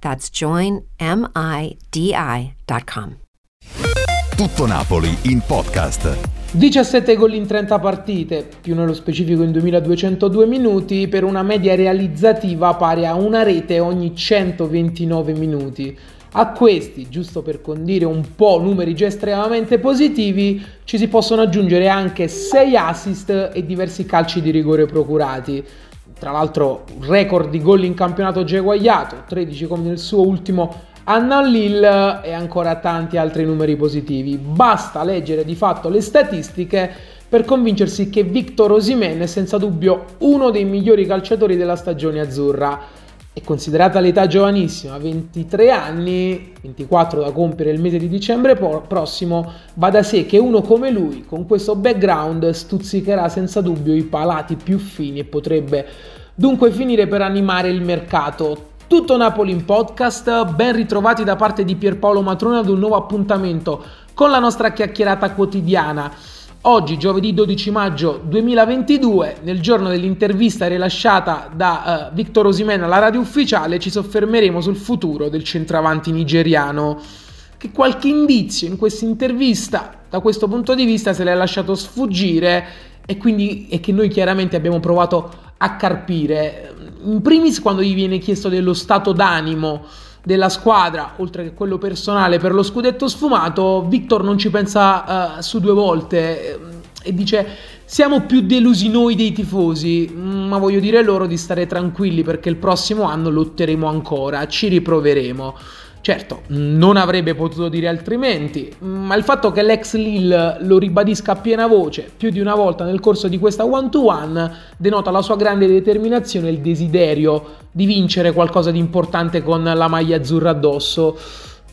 That's joinmidi.com. Tutto Napoli in podcast. 17 gol in 30 partite, più nello specifico in 2202 minuti, per una media realizzativa pari a una rete ogni 129 minuti. A questi, giusto per condire un po' numeri già estremamente positivi, ci si possono aggiungere anche 6 assist e diversi calci di rigore procurati. Tra l'altro, record di gol in campionato già eguagliato, 13 come nel suo ultimo anno all'Ill e ancora tanti altri numeri positivi. Basta leggere di fatto le statistiche per convincersi che Victor Osimene è senza dubbio uno dei migliori calciatori della stagione azzurra e considerata l'età giovanissima, 23 anni, 24 da compiere il mese di dicembre prossimo, va da sé che uno come lui, con questo background, stuzzicherà senza dubbio i palati più fini e potrebbe dunque finire per animare il mercato. Tutto Napoli in podcast, ben ritrovati da parte di Pierpaolo Matrone ad un nuovo appuntamento con la nostra chiacchierata quotidiana. Oggi, giovedì 12 maggio 2022, nel giorno dell'intervista rilasciata da uh, Victor Osimena alla radio ufficiale, ci soffermeremo sul futuro del centravanti nigeriano. Che qualche indizio in questa intervista, da questo punto di vista, se l'è lasciato sfuggire e quindi e che noi chiaramente abbiamo provato a carpire. In primis, quando gli viene chiesto dello stato d'animo della squadra, oltre che quello personale per lo scudetto sfumato, Victor non ci pensa uh, su due volte uh, e dice siamo più delusi noi dei tifosi, mm, ma voglio dire loro di stare tranquilli perché il prossimo anno lotteremo ancora, ci riproveremo. Certo, non avrebbe potuto dire altrimenti, ma il fatto che l'ex Lille lo ribadisca a piena voce più di una volta nel corso di questa one-to-one denota la sua grande determinazione e il desiderio di vincere qualcosa di importante con la maglia azzurra addosso.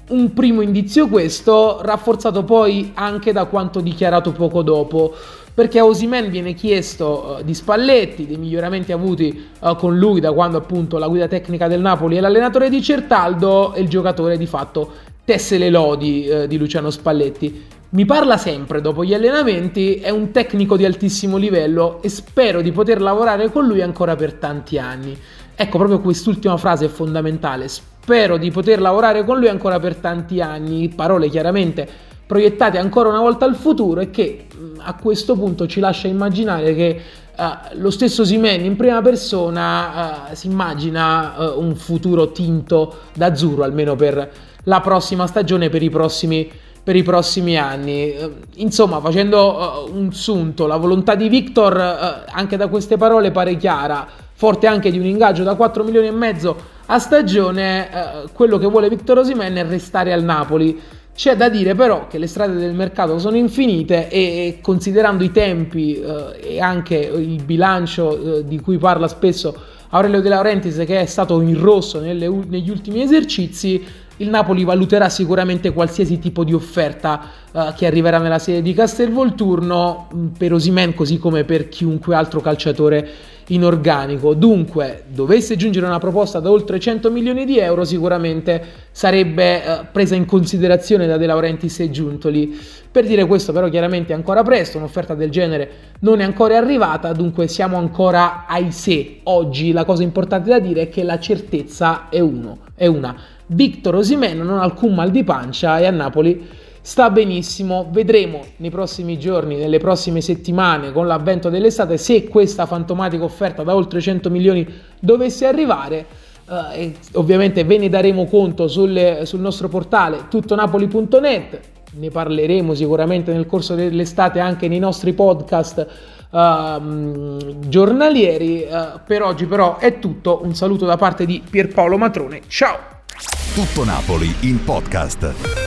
Un primo indizio questo, rafforzato poi anche da quanto dichiarato poco dopo perché a Osimen viene chiesto uh, di Spalletti, dei miglioramenti avuti uh, con lui da quando appunto la guida tecnica del Napoli è l'allenatore di Certaldo e il giocatore di fatto tesse le lodi uh, di Luciano Spalletti. Mi parla sempre dopo gli allenamenti, è un tecnico di altissimo livello e spero di poter lavorare con lui ancora per tanti anni. Ecco, proprio quest'ultima frase è fondamentale. Spero di poter lavorare con lui ancora per tanti anni. Parole chiaramente proiettate ancora una volta al futuro e che a questo punto ci lascia immaginare che uh, lo stesso Simen in prima persona uh, si immagina uh, un futuro tinto d'azzurro almeno per la prossima stagione per i prossimi, per i prossimi anni. Insomma facendo un sunto la volontà di Victor anche da queste parole pare chiara forte anche di un ingaggio da 4 milioni e mezzo a stagione quello che vuole Victor Osimen è restare al Napoli c'è da dire però che le strade del mercato sono infinite e considerando i tempi eh, e anche il bilancio eh, di cui parla spesso Aurelio De Laurentiis che è stato in rosso nelle, negli ultimi esercizi, il Napoli valuterà sicuramente qualsiasi tipo di offerta uh, che arriverà nella sede di Castelvolturno mm, per Osimen così come per chiunque altro calciatore in organico. Dunque, dovesse giungere una proposta da oltre 100 milioni di euro, sicuramente sarebbe uh, presa in considerazione da De Laurentiis e Giuntoli. Per dire questo, però, chiaramente è ancora presto, un'offerta del genere non è ancora arrivata, dunque siamo ancora ai se. Oggi la cosa importante da dire è che la certezza è, uno, è una Victor Osimeno non ha alcun mal di pancia e a Napoli sta benissimo. Vedremo nei prossimi giorni, nelle prossime settimane, con l'avvento dell'estate, se questa fantomatica offerta da oltre 100 milioni dovesse arrivare. Uh, ovviamente ve ne daremo conto sul, sul nostro portale tuttonapoli.net ne parleremo sicuramente nel corso dell'estate anche nei nostri podcast uh, giornalieri. Uh, per oggi però è tutto, un saluto da parte di Pierpaolo Matrone, ciao! Tutto Napoli in podcast.